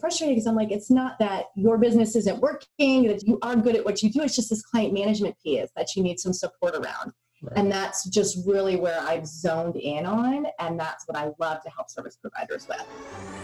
frustrated because I'm like, it's not that your business isn't working, that you are good at what you do. It's just this client management piece that you need some support around. Right. And that's just really where I've zoned in on. And that's what I love to help service providers with.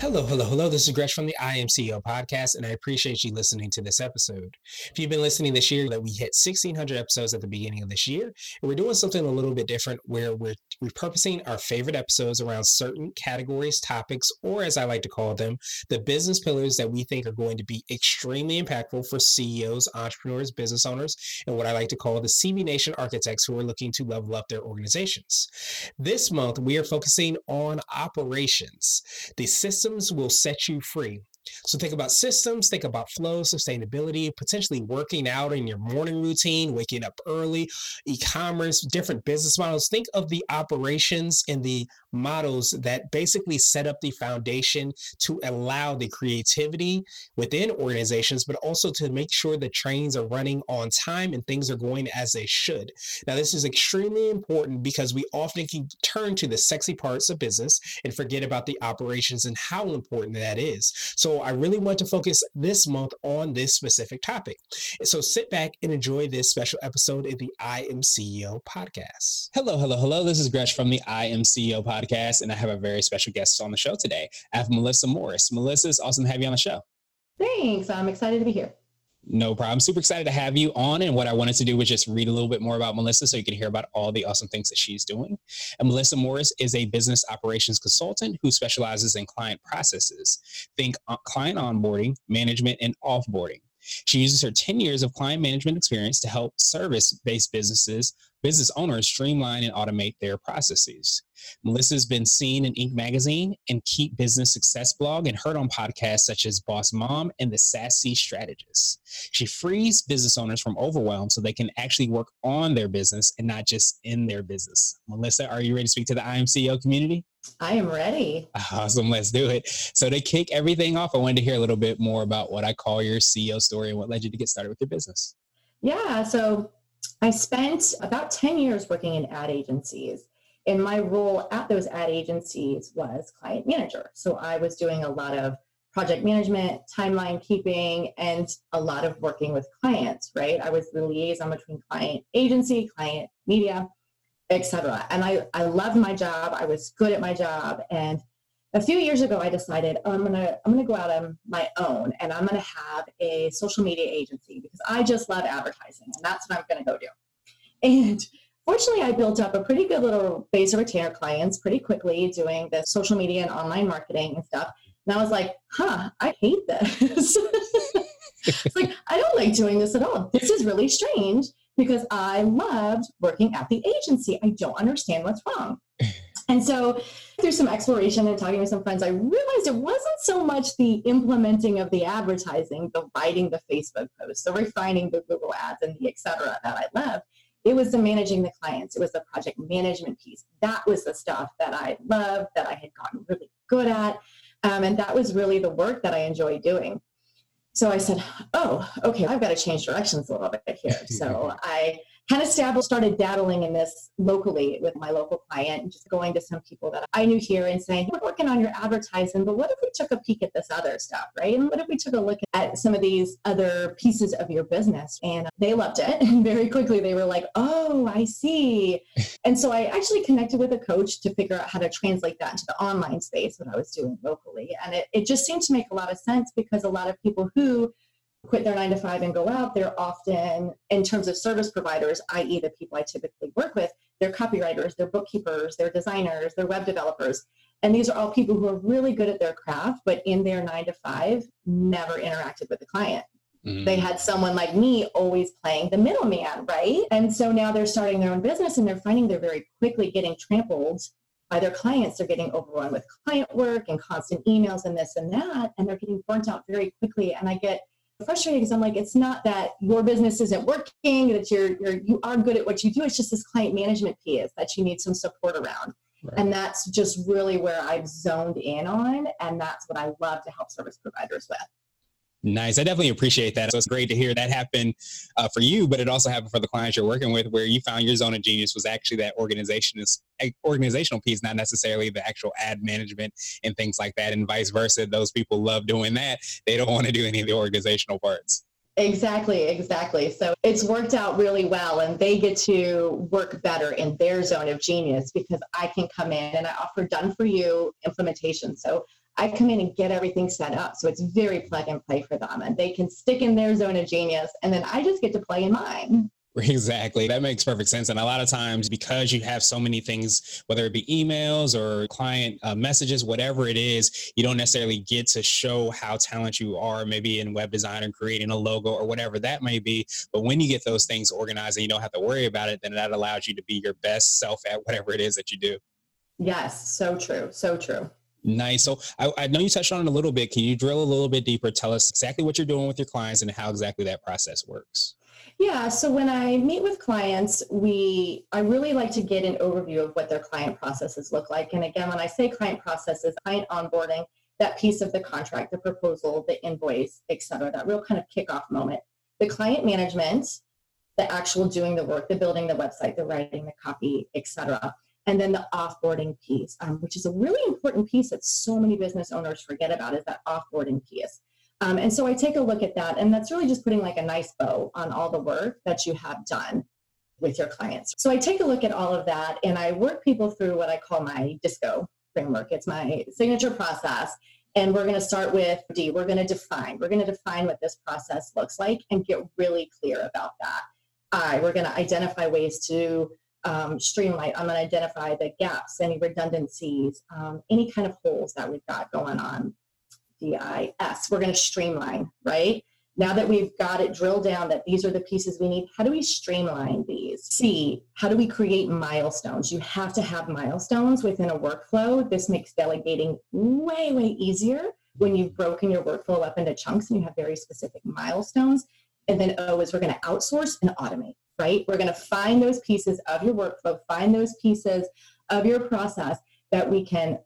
Hello, hello, hello. This is Gresh from the I Am CEO podcast, and I appreciate you listening to this episode. If you've been listening this year, that we hit 1,600 episodes at the beginning of this year, and we're doing something a little bit different where we're repurposing our favorite episodes around certain categories, topics, or as I like to call them, the business pillars that we think are going to be extremely impactful for CEOs, entrepreneurs, business owners, and what I like to call the CB Nation architects who are looking to level up their organizations. This month, we are focusing on operations, the system systems will set you free. So think about systems, think about flow, sustainability, potentially working out in your morning routine, waking up early, e-commerce, different business models. Think of the operations and the models that basically set up the foundation to allow the creativity within organizations, but also to make sure the trains are running on time and things are going as they should. Now, this is extremely important because we often can turn to the sexy parts of business and forget about the operations and how important that is. So I really want to focus this month on this specific topic. So sit back and enjoy this special episode of the I Am CEO podcast. Hello, hello, hello. This is Gresh from the I Am CEO podcast podcast, and I have a very special guest on the show today. I have Melissa Morris. Melissa, it's awesome to have you on the show. Thanks. I'm excited to be here. No problem. Super excited to have you on. And what I wanted to do was just read a little bit more about Melissa so you can hear about all the awesome things that she's doing. And Melissa Morris is a business operations consultant who specializes in client processes. Think client onboarding, management, and offboarding. She uses her 10 years of client management experience to help service based businesses business owners streamline and automate their processes. Melissa's been seen in Inc. magazine and Keap Business Success blog and heard on podcasts such as Boss Mom and The Sassy Strategist. She frees business owners from overwhelm so they can actually work on their business and not just in their business. Melissa, are you ready to speak to the I Am CEO community? I am ready. Awesome. Let's do it. So, to kick everything off, I wanted to hear a little bit more about what I call your CEO story and what led you to get started with your business. Yeah. So, I spent about 10 years working in ad agencies. And my role at those ad agencies was client manager. So I was doing a lot of project management, timeline keeping, and a lot of working with clients, right? I was the liaison between client agency, client media, etc. And I, I loved my job. I was good at my job. And a few years ago, I decided oh, I'm gonna I'm gonna go out on my own and I'm gonna have a social media agency because I just love advertising and that's what I'm gonna go do. And fortunately, I built up a pretty good little base of retainer clients pretty quickly doing the social media and online marketing and stuff. And I was like, huh, I hate this. it's like I don't like doing this at all. This is really strange because I loved working at the agency. I don't understand what's wrong. And so, through some exploration and talking to some friends, I realized it wasn't so much the implementing of the advertising, the writing the Facebook posts, the refining the Google ads, and the et cetera that I loved. It was the managing the clients. It was the project management piece. That was the stuff that I loved, that I had gotten really good at. Um, and that was really the work that I enjoyed doing. So I said, oh, okay, I've got to change directions a little bit here. So I kind of started dabbling in this locally with my local client and just going to some people that I knew here and saying, we're working on your advertising, but what if we took a peek at this other stuff, right? And what if we took a look at some of these other pieces of your business? And they loved it. And very quickly they were like, oh, I see. and so I actually connected with a coach to figure out how to translate that into the online space, what I was doing locally. And it, it just seemed to make a lot of sense because a lot of people who quit their nine to five and go out, they're often, in terms of service providers, i.e., the people I typically work with, they're copywriters, they're bookkeepers, they're designers, they're web developers. And these are all people who are really good at their craft, but in their nine to five, never interacted with the client. Mm-hmm. They had someone like me always playing the middleman, right? And so now they're starting their own business and they're finding they're very quickly getting trampled by their clients. They're getting overrun with client work and constant emails and this and that, and they're getting burnt out very quickly. And I get frustrated because I'm like, it's not that your business isn't working, that you're, you're you are good at what you do. It's just this client management piece that you need some support around. Right. And that's just really where I've zoned in on. And that's what I love to help service providers with. Nice. I definitely appreciate that. So it's great to hear that happen uh, for you, but it also happened for the clients you're working with, where you found your zone of genius was actually that organization is organizational piece, not necessarily the actual ad management and things like that, and vice versa. Those people love doing that. They don't want to do any of the organizational parts. Exactly, exactly. So it's worked out really well, and they get to work better in their zone of genius because I can come in and I offer done for you implementation. So I come in and get everything set up. So it's very plug and play for them. And they can stick in their zone of genius. And then I just get to play in mine. Exactly. That makes perfect sense. And a lot of times, because you have so many things, whether it be emails or client uh, messages, whatever it is, you don't necessarily get to show how talented you are, maybe in web design or creating a logo or whatever that may be. But when you get those things organized and you don't have to worry about it, then that allows you to be your best self at whatever it is that you do. Yes, so true. So true. Nice. So I, I, know you touched on it a little bit. Can you drill a little bit deeper? Tell us exactly what you're doing with your clients and how exactly that process works. Yeah. So when I meet with clients, we I really like to get an overview of what their client processes look like. And again, when I say client processes, client onboarding, that piece of the contract, the proposal, the invoice, et cetera, that real kind of kickoff moment. The client management, the actual doing the work, the building the website, the writing, the copy, et cetera and then the offboarding piece, um, which is a really important piece that so many business owners forget about, is that offboarding piece. Um, and so I take a look at that, and that's really just putting like a nice bow on all the work that you have done with your clients. So I take a look at all of that, and I work people through what I call my DISCO framework. It's my signature process. And we're going to start with D. We're going to define. We're going to define what this process looks like and get really clear about that. I. We're going to identify ways to um, streamline. I'm going to identify the gaps, any redundancies, um, any kind of holes that we've got going on. DIS, we're going to streamline, right? Now that we've got it drilled down that these are the pieces we need, how do we streamline these? C, how do we create milestones? You have to have milestones within a workflow. This makes delegating way, way easier when you've broken your workflow up into chunks and you have very specific milestones. And then O is we're going to outsource and automate right? We're going to find those pieces of your workflow, find those pieces of your process that we can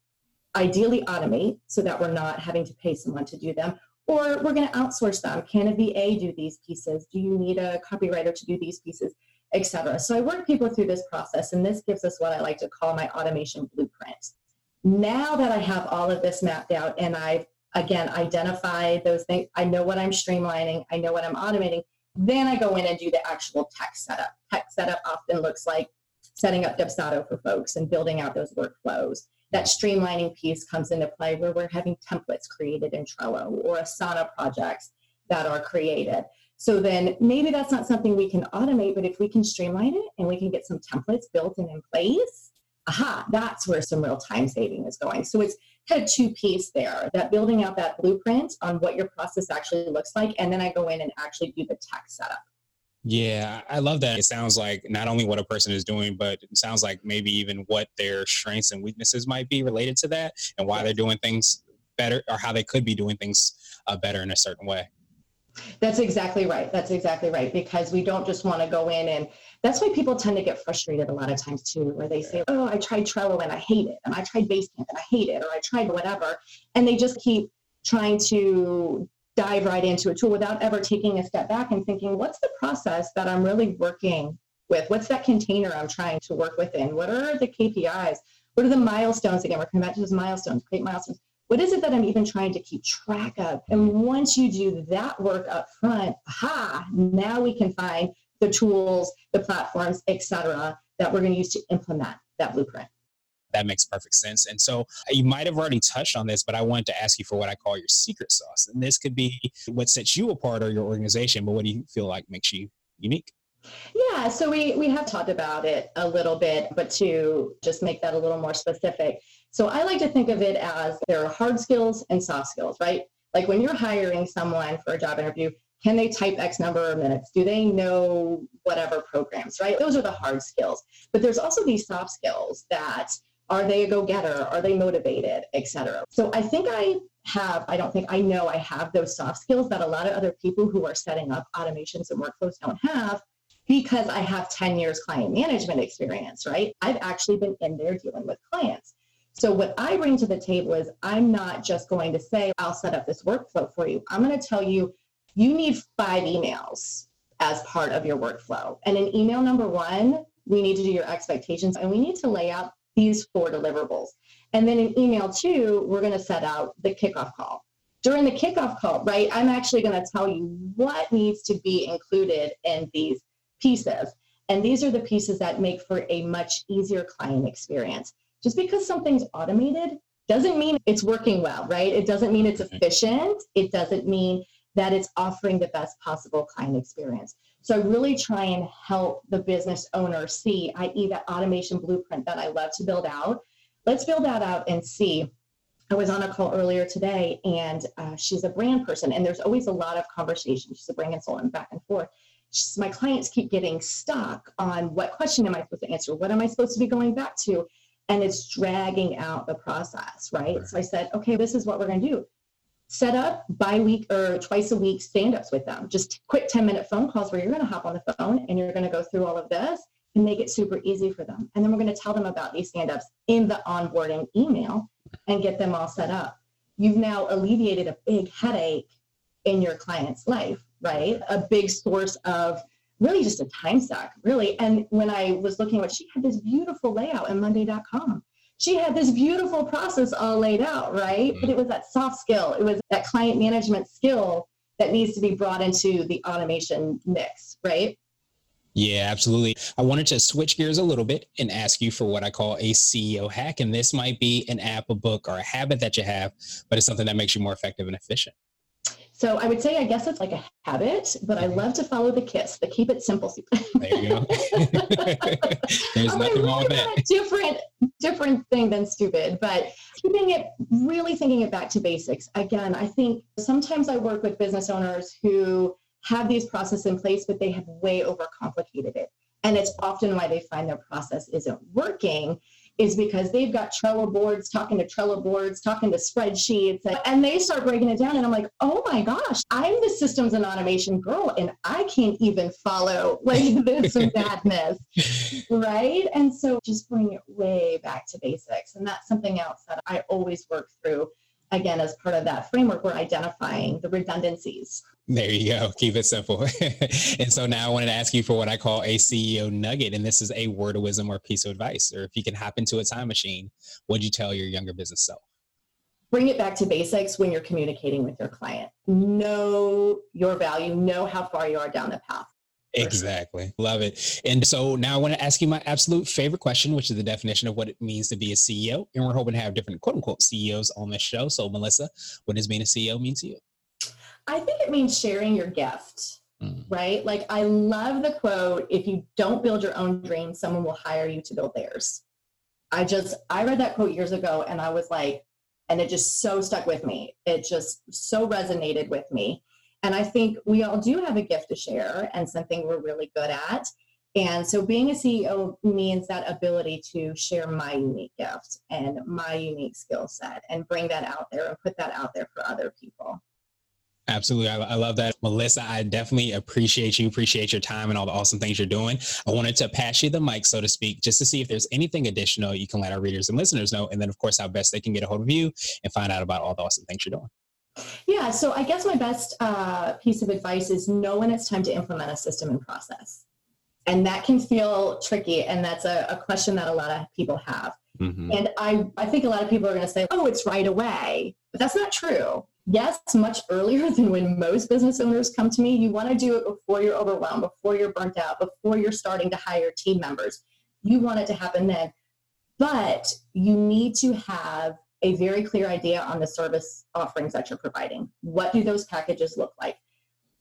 ideally automate so that we're not having to pay someone to do them. Or we're going to outsource them. Can a VA do these pieces? Do you need a copywriter to do these pieces, etc.? So I work people through this process, and this gives us what I like to call my automation blueprint. Now that I have all of this mapped out and I've again identified those things, I know what I'm streamlining, I know what I'm automating. Then I go in and do the actual tech setup. Tech setup often looks like setting up Dubsado for folks and building out those workflows. That streamlining piece comes into play where we're having templates created in Trello or Asana projects that are created. So then maybe that's not something we can automate, but if we can streamline it and we can get some templates built and in place, aha, that's where some real time saving is going. So it's kind of two piece there that building out that blueprint on what your process actually looks like. And then I go in and actually do the tech setup. Yeah, I love that. It sounds like not only what a person is doing, but it sounds like maybe even what their strengths and weaknesses might be related to that and why they're doing things better or how they could be doing things uh, better in a certain way. That's exactly right. That's exactly right. Because we don't just want to go in and that's why people tend to get frustrated a lot of times too, where they say, Oh, I tried Trello and I hate it. And I tried Basecamp and I hate it. Or I tried whatever. And they just keep trying to dive right into a tool without ever taking a step back and thinking, what's the process that I'm really working with? What's that container I'm trying to work within? What are the KPIs? What are the milestones? Again, we're coming back to those milestones, create milestones what is it that I'm even trying to keep track of? And once you do that work up front, aha, now we can find the tools, the platforms, etc., that we're going to use to implement that blueprint. That makes perfect sense. And so uh, you might have already touched on this, but I wanted to ask you for what I call your secret sauce. And this could be what sets you apart or your organization, but what do you feel like makes you unique? Yeah, so we, we have talked about it a little bit, but to just make that a little more specific, so I like to think of it as there are hard skills and soft skills, right? Like when you're hiring someone for a job interview, can they type X number of minutes? Do they know whatever programs, right? Those are the hard skills. But there's also these soft skills that Are they a go-getter? Are they motivated, etc. So I think I have, I don't think I know I have those soft skills that a lot of other people who are setting up automations and workflows don't have because I have 10 years client management experience, right? I've actually been in there dealing with clients. So what I bring to the table is I'm not just going to say, I'll set up this workflow for you. I'm going to tell you, you need five emails as part of your workflow. And in email number one, we need to do your expectations and we need to lay out these four deliverables. And then in email two, we're going to set out the kickoff call. During the kickoff call, right, I'm actually going to tell you what needs to be included in these pieces. And these are the pieces that make for a much easier client experience. Just because something's automated doesn't mean it's working well, right? It doesn't mean it's mm-hmm. efficient. It doesn't mean that it's offering the best possible client experience. So I really try and help the business owner see, i.e., that automation blueprint that I love to build out. Let's build that out and see. I was on a call earlier today, and uh, she's a brand person, and there's always a lot of conversation. She's a brand consultant back and forth. She's, my clients keep getting stuck on what question am I supposed to answer? What am I supposed to be going back to? And it's dragging out the process, right? right. So I said, okay, this is what we're going to do set up bi-week or twice a week stand-ups with them. Just quick 10 minute phone calls where you're going to hop on the phone and you're going to go through all of this and make it super easy for them. And then we're going to tell them about these stand-ups in the onboarding email and get them all set up. You've now alleviated a big headache in your client's life right? A big source of really just a time suck really. And when i was looking at what she had this beautiful layout in monday.com she had this beautiful process all laid out, right? Mm-hmm. But it was that soft skill, it was that client management skill that needs to be brought into the automation mix, right? Yeah, absolutely. I wanted to switch gears a little bit and ask you for what I call a CEO hack. And this might be an app, a book, or a habit that you have, but it's something that makes you more effective and efficient. So I would say, I guess it's like a habit, but I love to follow the KISS, the keep it simple. there you go. There's nothing wrong with that. Different, different thing than stupid, but keeping it, really thinking it back to basics. Again, I think sometimes I work with business owners who have these processes in place, but they have way overcomplicated it. And it's often why they find their process isn't working is because they've got Trello boards, talking to Trello boards, talking to spreadsheets, and they start breaking it down. And I'm like, oh my gosh, I'm the systems and automation girl, and I can't even follow like this madness, right? And so just bring it way back to basics. And that's something else that I always work through again as part of that framework we're identifying the redundancies there you go keep it simple and so now i wanted to ask you for what i call a ceo nugget and this is a word of wisdom or piece of advice or if you can hop into a time machine what'd you tell your younger business self bring it back to basics when you're communicating with your client know your value know how far you are down the path Exactly. Love it. And so now I want to ask you my absolute favorite question, which is the definition of what it means to be a CEO. And we're hoping to have different quote unquote CEOs on this show. So, Melissa, what does being a CEO mean to you? I think it means sharing your gift, mm. right? Like, I love the quote if you don't build your own dream, someone will hire you to build theirs. I just, I read that quote years ago and I was like, and it just so stuck with me. It just so resonated with me and I think we all do have a gift to share and something we're really good at. And so being a CEO means that ability to share my unique gift and my unique skill set and bring that out there and put that out there for other people. Absolutely. I, I, love that. Melissa, I definitely appreciate you, appreciate your time and all the awesome things you're doing. I wanted to pass you the mic, so to speak, just to see if there's anything additional you can let our readers and listeners know. And then, of course, how best they can get a hold of you and find out about all the awesome things you're doing. Yeah, so I guess my best uh, piece of advice is know when it's time to implement a system and process. And that can feel tricky. And that's a, a question that a lot of people have. Mm-hmm. And I, I think a lot of people are going to say, oh, it's right away. But that's not true. Yes, much earlier than when most business owners come to me. You want to do it before you're overwhelmed, before you're burnt out, before you're starting to hire team members. You want it to happen then. But you need to have a very clear idea on the service offerings that you're providing. What do those packages look like?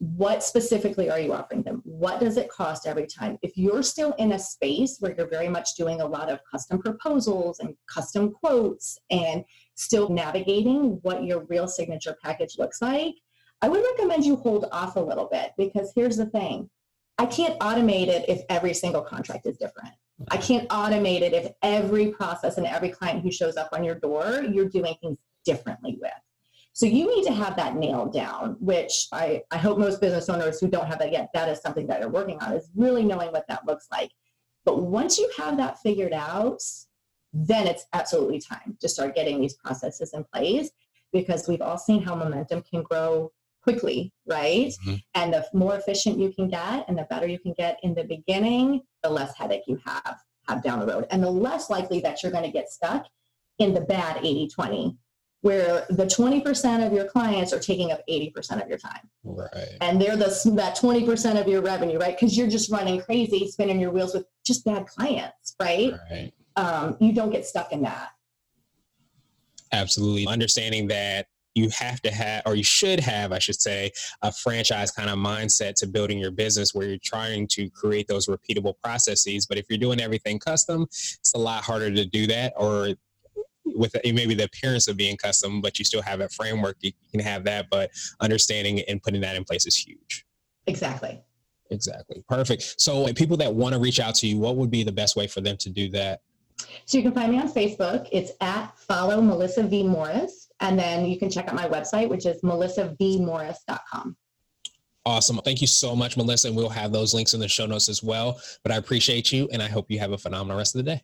What specifically are you offering them? What does it cost every time? If you're still in a space where you're very much doing a lot of custom proposals and custom quotes and still navigating what your real signature package looks like, I would recommend you hold off a little bit because here's the thing I can't automate it if every single contract is different. I can't automate it if every process and every client who shows up on your door, you're doing things differently with. So you need to have that nailed down, which I, I hope most business owners who don't have that yet, that is something that you're working on, is really knowing what that looks like. But once you have that figured out, then it's absolutely time to start getting these processes in place because we've all seen how momentum can grow quickly, right? Mm-hmm. And the more efficient you can get and the better you can get in the beginning, the less headache you have have down the road and the less likely that you're going to get stuck in the bad 80-20 where the 20% of your clients are taking up 80% of your time. Right. And they're the that 20% of your revenue, right? Because you're just running crazy, spinning your wheels with just bad clients, right? Right. Um, you don't get stuck in that. Absolutely. Understanding that you have to have, or you should have, I should say, a franchise kind of mindset to building your business where you're trying to create those repeatable processes. But if you're doing everything custom, it's a lot harder to do that, or with eh, maybe the appearance of being custom, but you still have that framework, you can have that. But understanding and putting that in place is huge. Exactly. Exactly. Perfect. So, people that want to reach out to you, what would be the best way for them to do that? So, you can find me on Facebook. It's at follow Melissa V. Morris. And then you can check out my website, which is melissavmorris.com. Awesome. Thank you so much, Melissa. And we'll have those links in the show notes as well. But I appreciate you and I hope you have a phenomenal rest of the day.